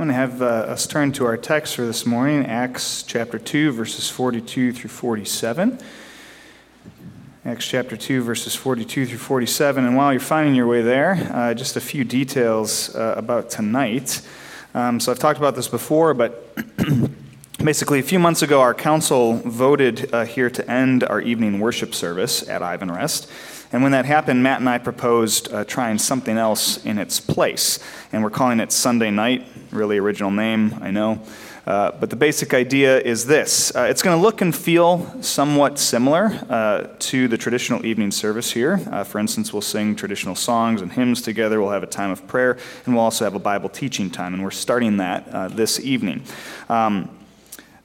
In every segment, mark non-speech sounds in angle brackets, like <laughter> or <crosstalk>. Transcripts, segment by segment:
I'm going to have uh, us turn to our text for this morning, Acts chapter 2, verses 42 through 47. Acts chapter 2, verses 42 through 47. And while you're finding your way there, uh, just a few details uh, about tonight. Um, so I've talked about this before, but <clears throat> basically, a few months ago, our council voted uh, here to end our evening worship service at Ivanrest. And when that happened, Matt and I proposed uh, trying something else in its place. And we're calling it Sunday Night. Really original name, I know. Uh, but the basic idea is this uh, it's going to look and feel somewhat similar uh, to the traditional evening service here. Uh, for instance, we'll sing traditional songs and hymns together, we'll have a time of prayer, and we'll also have a Bible teaching time. And we're starting that uh, this evening. Um,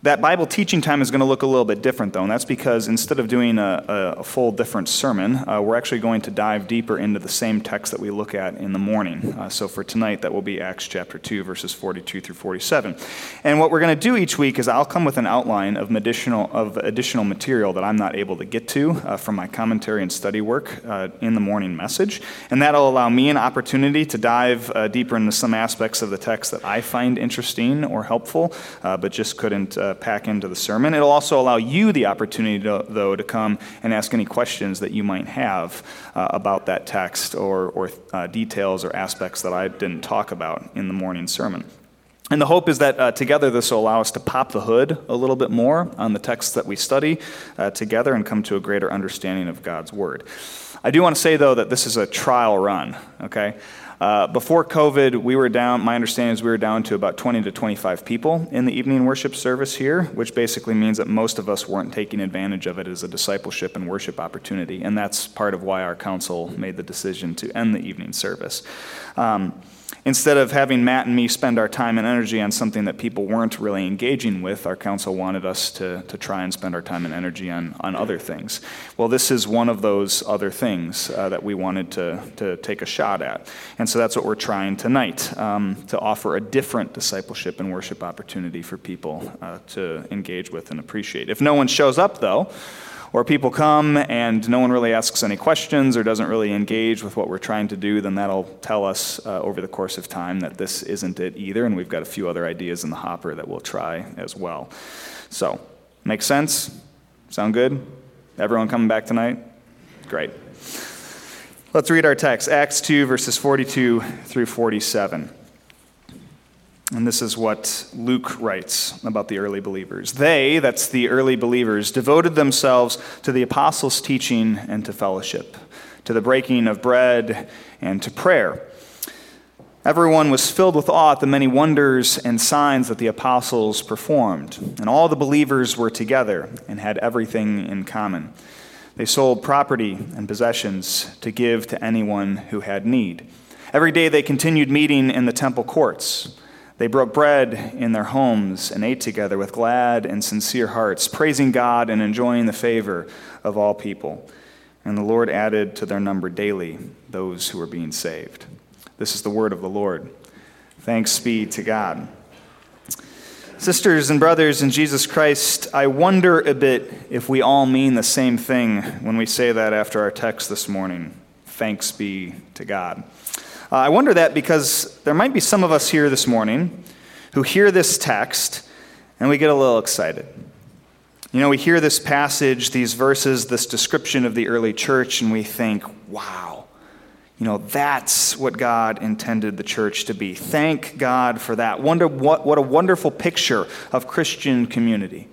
that Bible teaching time is going to look a little bit different, though, and that's because instead of doing a, a full different sermon, uh, we're actually going to dive deeper into the same text that we look at in the morning. Uh, so for tonight, that will be Acts chapter 2, verses 42 through 47. And what we're going to do each week is I'll come with an outline of additional, of additional material that I'm not able to get to uh, from my commentary and study work uh, in the morning message. And that'll allow me an opportunity to dive uh, deeper into some aspects of the text that I find interesting or helpful, uh, but just couldn't pack into the sermon. It'll also allow you the opportunity, to, though, to come and ask any questions that you might have uh, about that text or, or uh, details or aspects that I didn't talk about in the morning sermon. And the hope is that uh, together this will allow us to pop the hood a little bit more on the texts that we study uh, together and come to a greater understanding of God's Word. I do want to say, though, that this is a trial run, okay? Uh, before COVID, we were down, my understanding is we were down to about 20 to 25 people in the evening worship service here, which basically means that most of us weren't taking advantage of it as a discipleship and worship opportunity. And that's part of why our council made the decision to end the evening service. Um, Instead of having Matt and me spend our time and energy on something that people weren't really engaging with, our council wanted us to, to try and spend our time and energy on, on other things. Well, this is one of those other things uh, that we wanted to, to take a shot at. And so that's what we're trying tonight um, to offer a different discipleship and worship opportunity for people uh, to engage with and appreciate. If no one shows up, though, or people come and no one really asks any questions or doesn't really engage with what we're trying to do, then that'll tell us uh, over the course of time that this isn't it either, and we've got a few other ideas in the hopper that we'll try as well. So, make sense? Sound good? Everyone coming back tonight? Great. Let's read our text Acts 2, verses 42 through 47. And this is what Luke writes about the early believers. They, that's the early believers, devoted themselves to the apostles' teaching and to fellowship, to the breaking of bread and to prayer. Everyone was filled with awe at the many wonders and signs that the apostles performed. And all the believers were together and had everything in common. They sold property and possessions to give to anyone who had need. Every day they continued meeting in the temple courts. They broke bread in their homes and ate together with glad and sincere hearts, praising God and enjoying the favor of all people. And the Lord added to their number daily those who were being saved. This is the word of the Lord. Thanks be to God. Sisters and brothers in Jesus Christ, I wonder a bit if we all mean the same thing when we say that after our text this morning. Thanks be to God. Uh, I wonder that because there might be some of us here this morning who hear this text and we get a little excited. You know, we hear this passage, these verses, this description of the early church, and we think, wow, you know, that's what God intended the church to be. Thank God for that. Wonder what, what a wonderful picture of Christian community.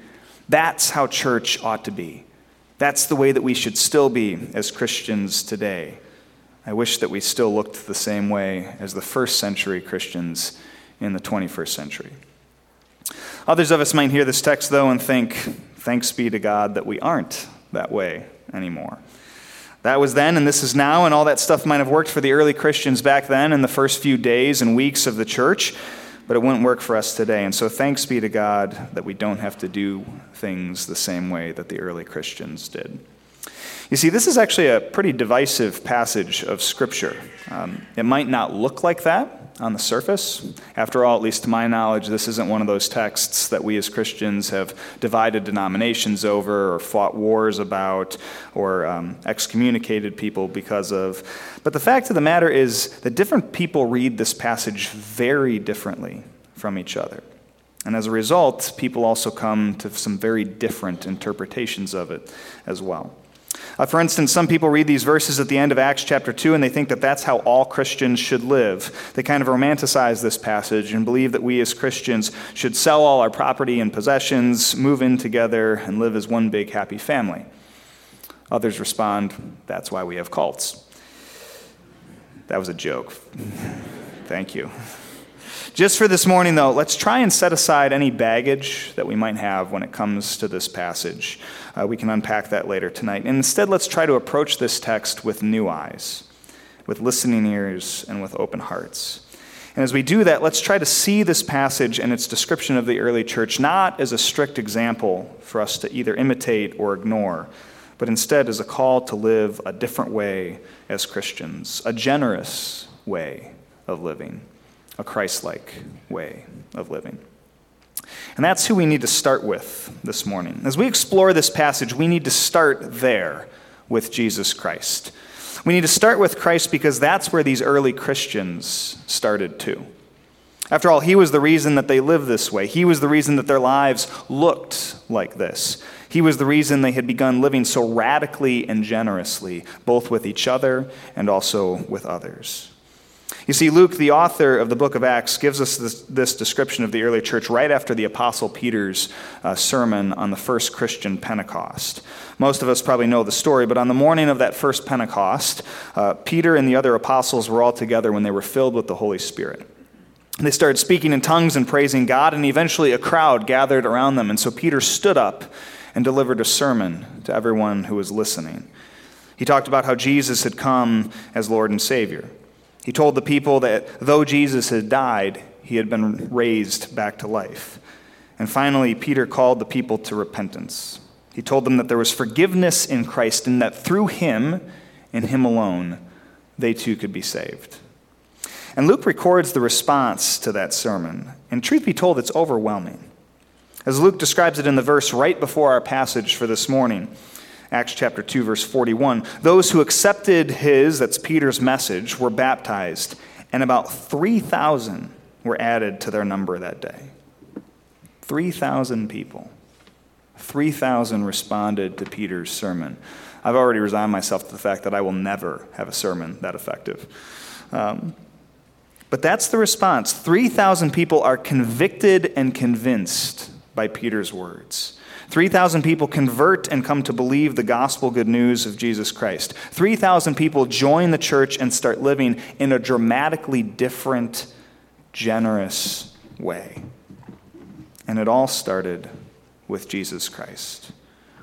That's how church ought to be. That's the way that we should still be as Christians today. I wish that we still looked the same way as the first century Christians in the 21st century. Others of us might hear this text, though, and think, thanks be to God that we aren't that way anymore. That was then, and this is now, and all that stuff might have worked for the early Christians back then in the first few days and weeks of the church, but it wouldn't work for us today. And so, thanks be to God that we don't have to do things the same way that the early Christians did. You see, this is actually a pretty divisive passage of Scripture. Um, it might not look like that on the surface. After all, at least to my knowledge, this isn't one of those texts that we as Christians have divided denominations over or fought wars about or um, excommunicated people because of. But the fact of the matter is that different people read this passage very differently from each other. And as a result, people also come to some very different interpretations of it as well. Uh, for instance, some people read these verses at the end of Acts chapter 2 and they think that that's how all Christians should live. They kind of romanticize this passage and believe that we as Christians should sell all our property and possessions, move in together, and live as one big happy family. Others respond, that's why we have cults. That was a joke. <laughs> Thank you. Just for this morning, though, let's try and set aside any baggage that we might have when it comes to this passage. Uh, we can unpack that later tonight. And instead, let's try to approach this text with new eyes, with listening ears, and with open hearts. And as we do that, let's try to see this passage and its description of the early church not as a strict example for us to either imitate or ignore, but instead as a call to live a different way as Christians, a generous way of living a Christ like way of living. And that's who we need to start with this morning. As we explore this passage, we need to start there with Jesus Christ. We need to start with Christ because that's where these early Christians started too. After all, he was the reason that they lived this way. He was the reason that their lives looked like this. He was the reason they had begun living so radically and generously, both with each other and also with others. You see, Luke, the author of the book of Acts, gives us this, this description of the early church right after the Apostle Peter's uh, sermon on the first Christian Pentecost. Most of us probably know the story, but on the morning of that first Pentecost, uh, Peter and the other apostles were all together when they were filled with the Holy Spirit. They started speaking in tongues and praising God, and eventually a crowd gathered around them. And so Peter stood up and delivered a sermon to everyone who was listening. He talked about how Jesus had come as Lord and Savior. He told the people that though Jesus had died, he had been raised back to life. And finally, Peter called the people to repentance. He told them that there was forgiveness in Christ and that through him and him alone, they too could be saved. And Luke records the response to that sermon. And truth be told, it's overwhelming. As Luke describes it in the verse right before our passage for this morning, Acts chapter 2, verse 41. Those who accepted his, that's Peter's message, were baptized, and about 3,000 were added to their number that day. 3,000 people. 3,000 responded to Peter's sermon. I've already resigned myself to the fact that I will never have a sermon that effective. Um, but that's the response. 3,000 people are convicted and convinced by Peter's words. 3,000 people convert and come to believe the gospel good news of Jesus Christ. 3,000 people join the church and start living in a dramatically different, generous way. And it all started with Jesus Christ,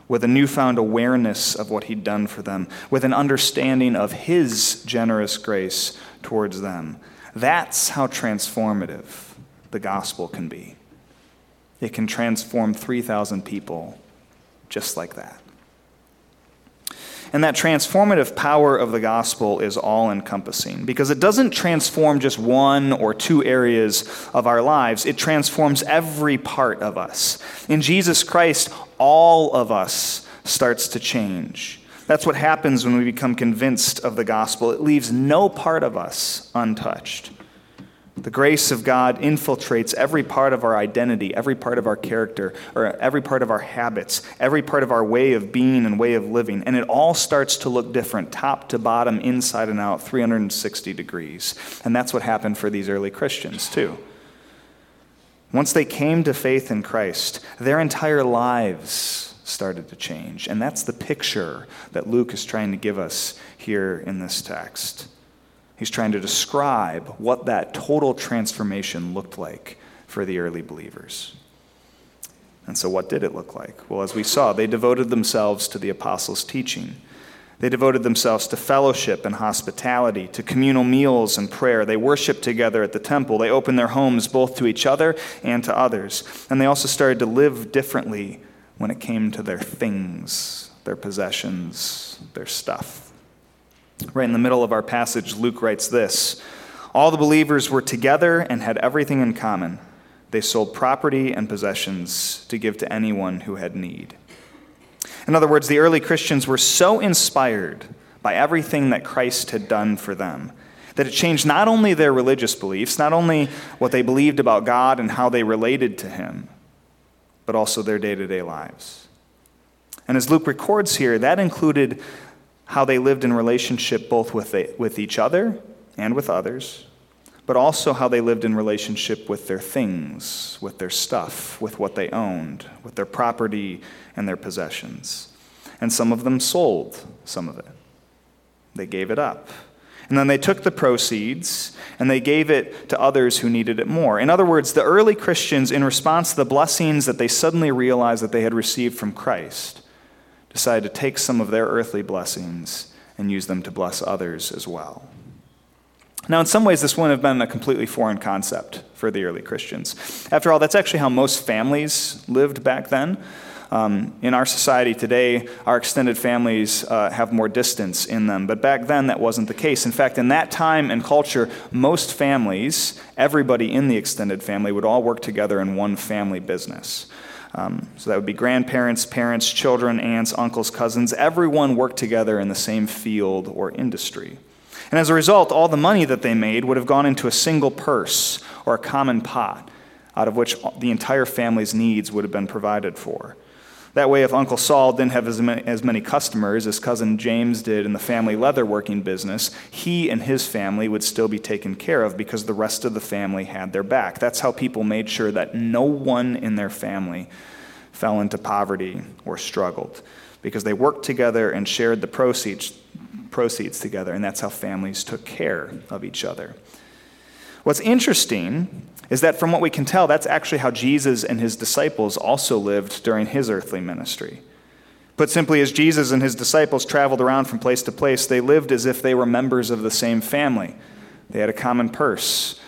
with a newfound awareness of what he'd done for them, with an understanding of his generous grace towards them. That's how transformative the gospel can be. It can transform 3,000 people just like that. And that transformative power of the gospel is all encompassing because it doesn't transform just one or two areas of our lives, it transforms every part of us. In Jesus Christ, all of us starts to change. That's what happens when we become convinced of the gospel. It leaves no part of us untouched. The grace of God infiltrates every part of our identity, every part of our character, or every part of our habits, every part of our way of being and way of living. And it all starts to look different, top to bottom, inside and out, 360 degrees. And that's what happened for these early Christians, too. Once they came to faith in Christ, their entire lives started to change. And that's the picture that Luke is trying to give us here in this text. He's trying to describe what that total transformation looked like for the early believers. And so, what did it look like? Well, as we saw, they devoted themselves to the apostles' teaching. They devoted themselves to fellowship and hospitality, to communal meals and prayer. They worshiped together at the temple. They opened their homes both to each other and to others. And they also started to live differently when it came to their things, their possessions, their stuff. Right in the middle of our passage, Luke writes this All the believers were together and had everything in common. They sold property and possessions to give to anyone who had need. In other words, the early Christians were so inspired by everything that Christ had done for them that it changed not only their religious beliefs, not only what they believed about God and how they related to Him, but also their day to day lives. And as Luke records here, that included how they lived in relationship both with, the, with each other and with others, but also how they lived in relationship with their things, with their stuff, with what they owned, with their property and their possessions. And some of them sold some of it, they gave it up. And then they took the proceeds and they gave it to others who needed it more. In other words, the early Christians, in response to the blessings that they suddenly realized that they had received from Christ, decided to take some of their earthly blessings and use them to bless others as well. Now, in some ways, this wouldn't have been a completely foreign concept for the early Christians. After all, that's actually how most families lived back then. Um, in our society today, our extended families uh, have more distance in them, but back then that wasn't the case. In fact, in that time and culture, most families, everybody in the extended family, would all work together in one family business. Um, so that would be grandparents, parents, children, aunts, uncles, cousins. Everyone worked together in the same field or industry. And as a result, all the money that they made would have gone into a single purse or a common pot, out of which the entire family's needs would have been provided for. That way, if Uncle Saul didn't have as many, customers as cousin James did in the family leatherworking business, he and his family would still be taken care of because the rest of the family had their back. That's how people made sure that no one in their family fell into poverty or struggled because they worked together and shared the proceeds, proceeds together, and that's how families took care of each other. What's interesting is that from what we can tell, that's actually how Jesus and his disciples also lived during his earthly ministry. Put simply, as Jesus and his disciples traveled around from place to place, they lived as if they were members of the same family. They had a common purse,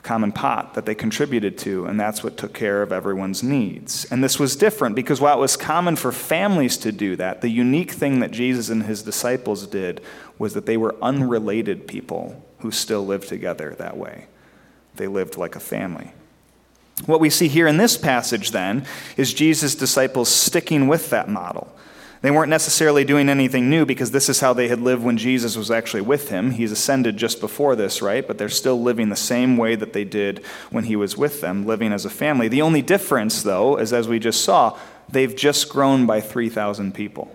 a common pot that they contributed to, and that's what took care of everyone's needs. And this was different because while it was common for families to do that, the unique thing that Jesus and his disciples did was that they were unrelated people who still lived together that way. They lived like a family. What we see here in this passage, then, is Jesus' disciples sticking with that model. They weren't necessarily doing anything new because this is how they had lived when Jesus was actually with him. He's ascended just before this, right? But they're still living the same way that they did when he was with them, living as a family. The only difference, though, is as we just saw, they've just grown by 3,000 people.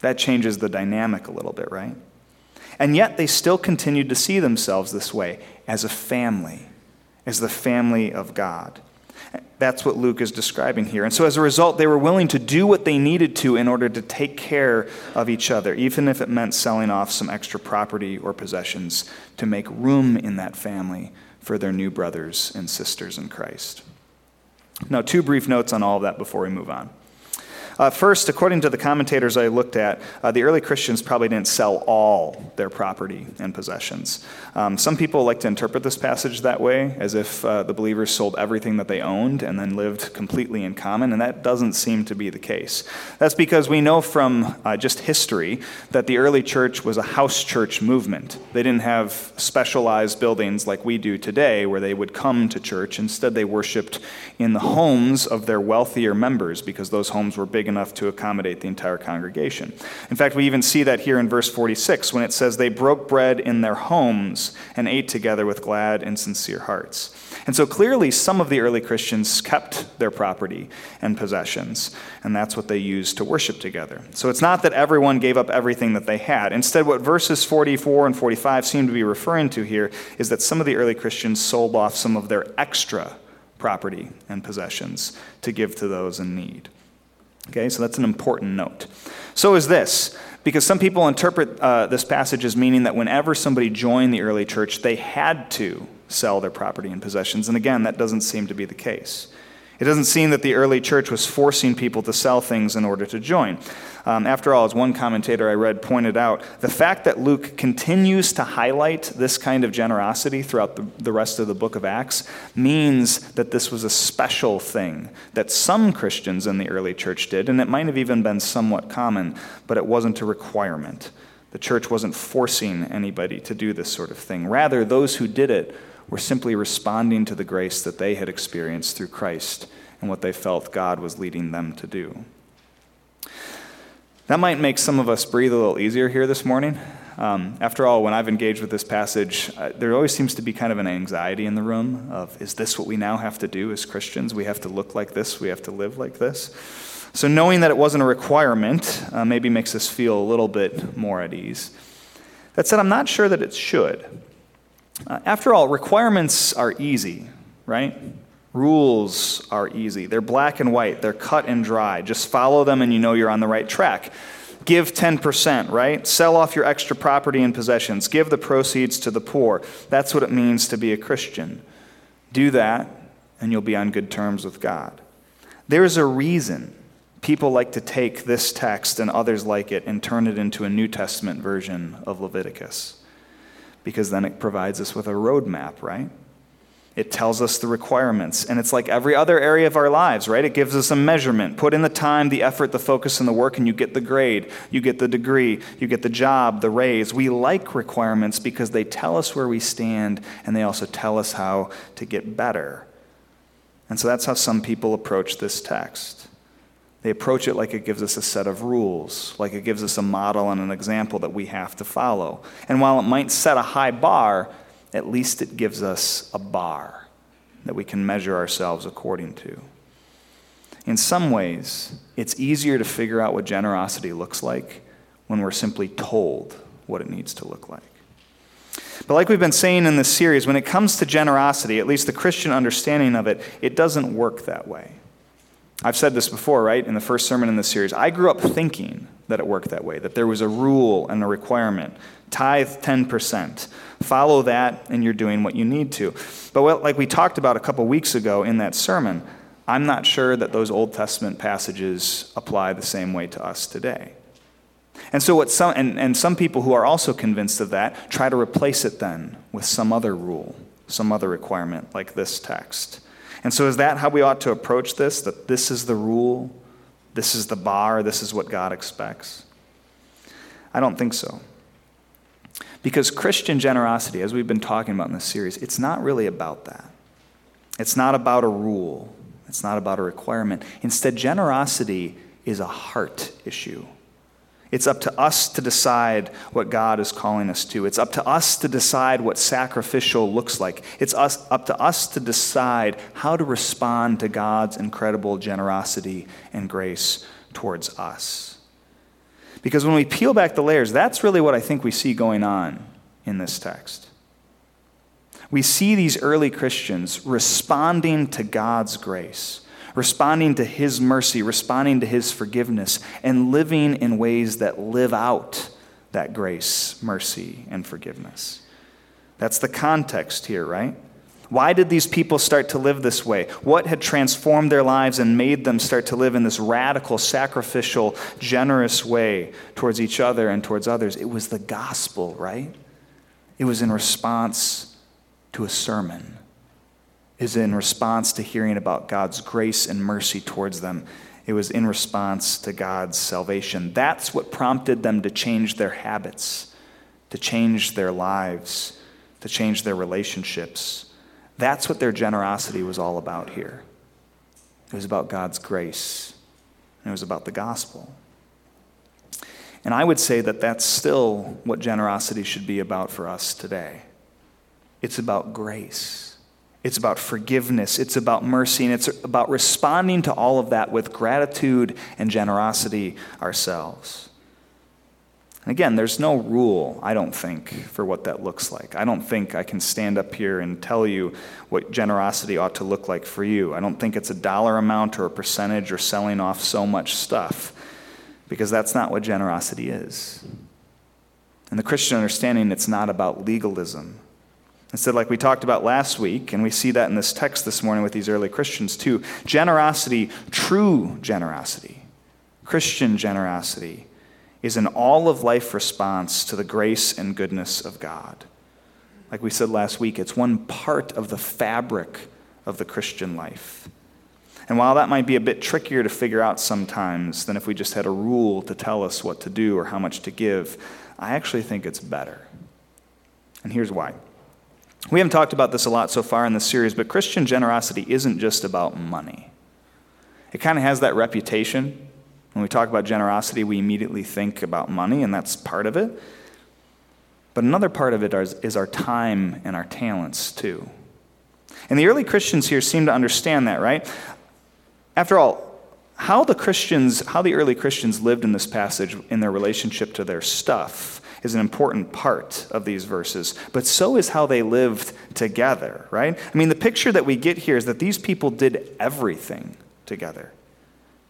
That changes the dynamic a little bit, right? And yet they still continued to see themselves this way as a family, as the family of God. That's what Luke is describing here. And so, as a result, they were willing to do what they needed to in order to take care of each other, even if it meant selling off some extra property or possessions to make room in that family for their new brothers and sisters in Christ. Now, two brief notes on all of that before we move on. Uh, first, according to the commentators I looked at, uh, the early Christians probably didn't sell all their property and possessions. Um, some people like to interpret this passage that way, as if uh, the believers sold everything that they owned and then lived completely in common, and that doesn't seem to be the case. That's because we know from uh, just history that the early church was a house church movement. They didn't have specialized buildings like we do today where they would come to church. Instead, they worshiped in the homes of their wealthier members because those homes were big big enough to accommodate the entire congregation. In fact, we even see that here in verse 46 when it says, They broke bread in their homes and ate together with glad and sincere hearts. And so clearly, some of the early Christians kept their property and possessions, and that's what they used to worship together. So it's not that everyone gave up everything that they had. Instead, what verses 44 and 45 seem to be referring to here is that some of the early Christians sold off some of their extra property and possessions to give to those in need. Okay, so that's an important note. So is this, because some people interpret uh, this passage as meaning that whenever somebody joined the early church, they had to sell their property and possessions. And again, that doesn't seem to be the case. It doesn't seem that the early church was forcing people to sell things in order to join. Um, after all, as one commentator I read pointed out, the fact that Luke continues to highlight this kind of generosity throughout the, the rest of the book of Acts means that this was a special thing that some Christians in the early church did, and it might have even been somewhat common, but it wasn't a requirement. The church wasn't forcing anybody to do this sort of thing. Rather, those who did it were simply responding to the grace that they had experienced through Christ and what they felt God was leading them to do. That might make some of us breathe a little easier here this morning. Um, after all, when I've engaged with this passage, uh, there always seems to be kind of an anxiety in the room of, is this what we now have to do as Christians? We have to look like this, we have to live like this. So, knowing that it wasn't a requirement uh, maybe makes us feel a little bit more at ease. That said, I'm not sure that it should. Uh, after all, requirements are easy, right? Rules are easy. They're black and white, they're cut and dry. Just follow them and you know you're on the right track. Give 10%, right? Sell off your extra property and possessions. Give the proceeds to the poor. That's what it means to be a Christian. Do that, and you'll be on good terms with God. There's a reason people like to take this text and others like it and turn it into a New Testament version of Leviticus. Because then it provides us with a roadmap, right? It tells us the requirements. And it's like every other area of our lives, right? It gives us a measurement. Put in the time, the effort, the focus, and the work, and you get the grade. You get the degree. You get the job, the raise. We like requirements because they tell us where we stand and they also tell us how to get better. And so that's how some people approach this text. They approach it like it gives us a set of rules, like it gives us a model and an example that we have to follow. And while it might set a high bar, at least it gives us a bar that we can measure ourselves according to. In some ways, it's easier to figure out what generosity looks like when we're simply told what it needs to look like. But, like we've been saying in this series, when it comes to generosity, at least the Christian understanding of it, it doesn't work that way. I've said this before, right, in the first sermon in this series. I grew up thinking that it worked that way, that there was a rule and a requirement. Tithe 10%. Follow that, and you're doing what you need to. But what, like we talked about a couple weeks ago in that sermon, I'm not sure that those Old Testament passages apply the same way to us today. And so, what some, and, and some people who are also convinced of that try to replace it then with some other rule, some other requirement, like this text. And so, is that how we ought to approach this? That this is the rule, this is the bar, this is what God expects? I don't think so. Because Christian generosity, as we've been talking about in this series, it's not really about that. It's not about a rule, it's not about a requirement. Instead, generosity is a heart issue. It's up to us to decide what God is calling us to. It's up to us to decide what sacrificial looks like. It's us, up to us to decide how to respond to God's incredible generosity and grace towards us. Because when we peel back the layers, that's really what I think we see going on in this text. We see these early Christians responding to God's grace, responding to His mercy, responding to His forgiveness, and living in ways that live out that grace, mercy, and forgiveness. That's the context here, right? Why did these people start to live this way? What had transformed their lives and made them start to live in this radical, sacrificial, generous way towards each other and towards others? It was the gospel, right? It was in response to a sermon. Was in response to hearing about God's grace and mercy towards them. It was in response to God's salvation. That's what prompted them to change their habits, to change their lives, to change their relationships that's what their generosity was all about here. It was about God's grace, and it was about the gospel. And I would say that that's still what generosity should be about for us today. It's about grace. It's about forgiveness. It's about mercy. And it's about responding to all of that with gratitude and generosity ourselves. And again, there's no rule, I don't think, for what that looks like. I don't think I can stand up here and tell you what generosity ought to look like for you. I don't think it's a dollar amount or a percentage or selling off so much stuff, because that's not what generosity is. In the Christian understanding, it's not about legalism. Instead, like we talked about last week, and we see that in this text this morning with these early Christians too, generosity, true generosity, Christian generosity, is an all of life response to the grace and goodness of God. Like we said last week, it's one part of the fabric of the Christian life. And while that might be a bit trickier to figure out sometimes than if we just had a rule to tell us what to do or how much to give, I actually think it's better. And here's why. We haven't talked about this a lot so far in this series, but Christian generosity isn't just about money. It kind of has that reputation when we talk about generosity, we immediately think about money, and that's part of it. But another part of it is, our time and our talents, too. And the early Christians here seem to understand that, right? After all, how the Christians, how the early Christians lived in this passage in their relationship to their stuff is an important part of these verses, but so is how they lived together, right? I mean, the picture that we get here is that these people did everything together.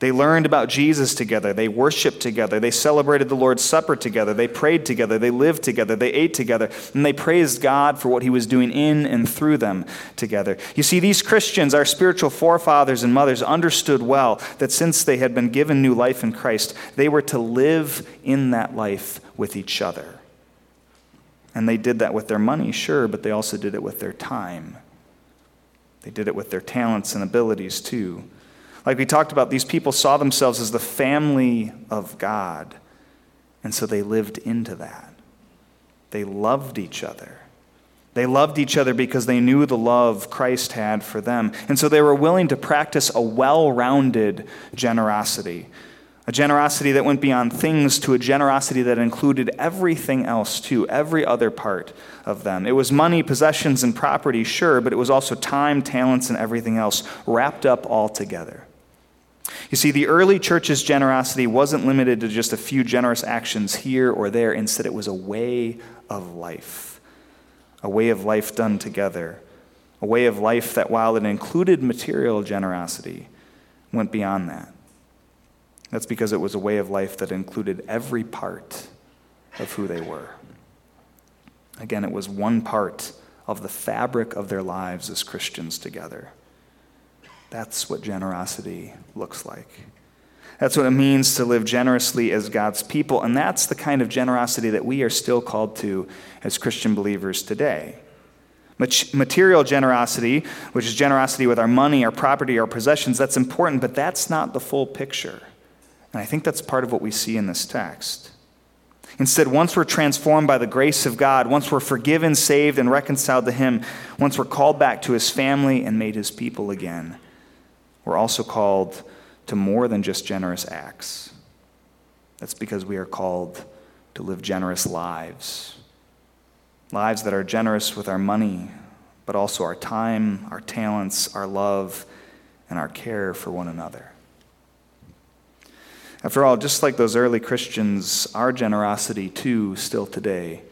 They learned about Jesus together. They worshiped together. They celebrated the Lord's Supper together. They prayed together. They lived together. They ate together. And they praised God for what He was doing in and through them together. You see, these Christians, our spiritual forefathers and mothers, understood well that since they had been given new life in Christ, they were to live in that life with each other. And they did that with their money, sure, but they also did it with their time. They did it with their talents and abilities, too. Like we talked about, these people saw themselves as the family of God. And so they lived into that. They loved each other. They loved each other because they knew the love Christ had for them. And so they were willing to practice a well rounded generosity. A generosity that went beyond things to a generosity that included everything else, too, every other part of them. It was money, possessions, and property, sure, but it was also time, talents, and everything else wrapped up all together. You see, the early church's generosity wasn't limited to just a few generous actions here or there. Instead, it was a way of life, a way of life done together, a way of life that, while it included material generosity, went beyond that. That's because it was a way of life that included every part of who they were. Again, it was one part of the fabric of their lives as Christians together. That's what generosity looks like. That's what it means to live generously as God's people. And that's the kind of generosity that we are still called to as Christian believers today. Material generosity, which is generosity with our money, our property, our possessions, that's important, but that's not the full picture. And I think that's part of what we see in this text. Instead, once we're transformed by the grace of God, once we're forgiven, saved, and reconciled to Him, once we're called back to His family and made His people again, we're also called to more than just generous acts. That's because we are called to live generous lives. Lives that are generous with our money, but also our time, our talents, our love, and our care for one another. After all, just like those early Christians, our generosity too, still today,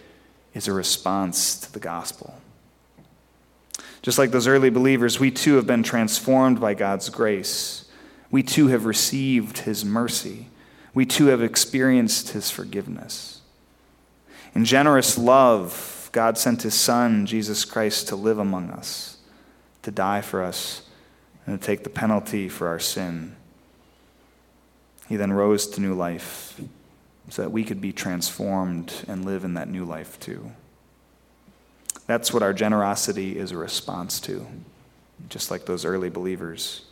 is a response to the gospel. Just like those early believers, we too have been transformed by God's grace. We too have received his mercy. We too have experienced his forgiveness. In generous love, God sent his Son, Jesus Christ, to live among us, to die for us, and to take the penalty for our sin. He then rose to new life so that we could be transformed and live in that new life too. That's what our generosity is a response to, just like those early believers.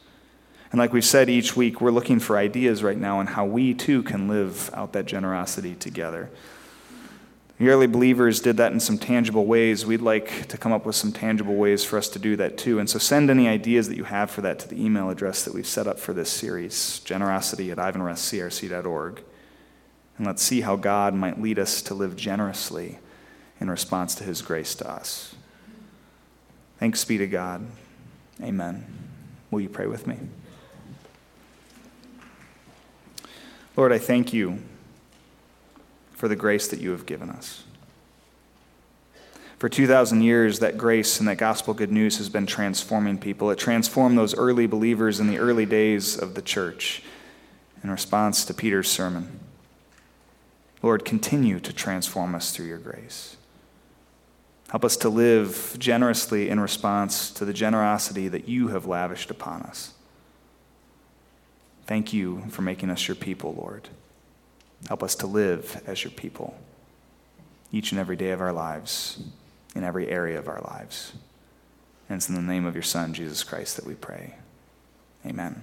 And like we've said each week, we're looking for ideas right now on how we too can live out that generosity together. The early believers did that in some tangible ways. We'd like to come up with some tangible ways for us to do that too. And so send any ideas that you have for that to the email address that we've set up for this series generosity at ivanrestcrc.org. And let's see how God might lead us to live generously in response to his grace to us. Thanks be to God. Amen. Will you pray with me? Lord, I thank you for the grace that you have given us. For 2,000 years, that grace and that gospel good news has been transforming people. It transformed those early believers in the early days of the church in response to Peter's sermon. Lord, continue to transform us through your grace. Help us to live generously in response to the generosity that you have lavished upon us. Thank you for making us your people, Lord. Help us to live as your people each and every day of our lives, in every area of our lives. And it's in the name of your Son, Jesus Christ, that we pray. Amen.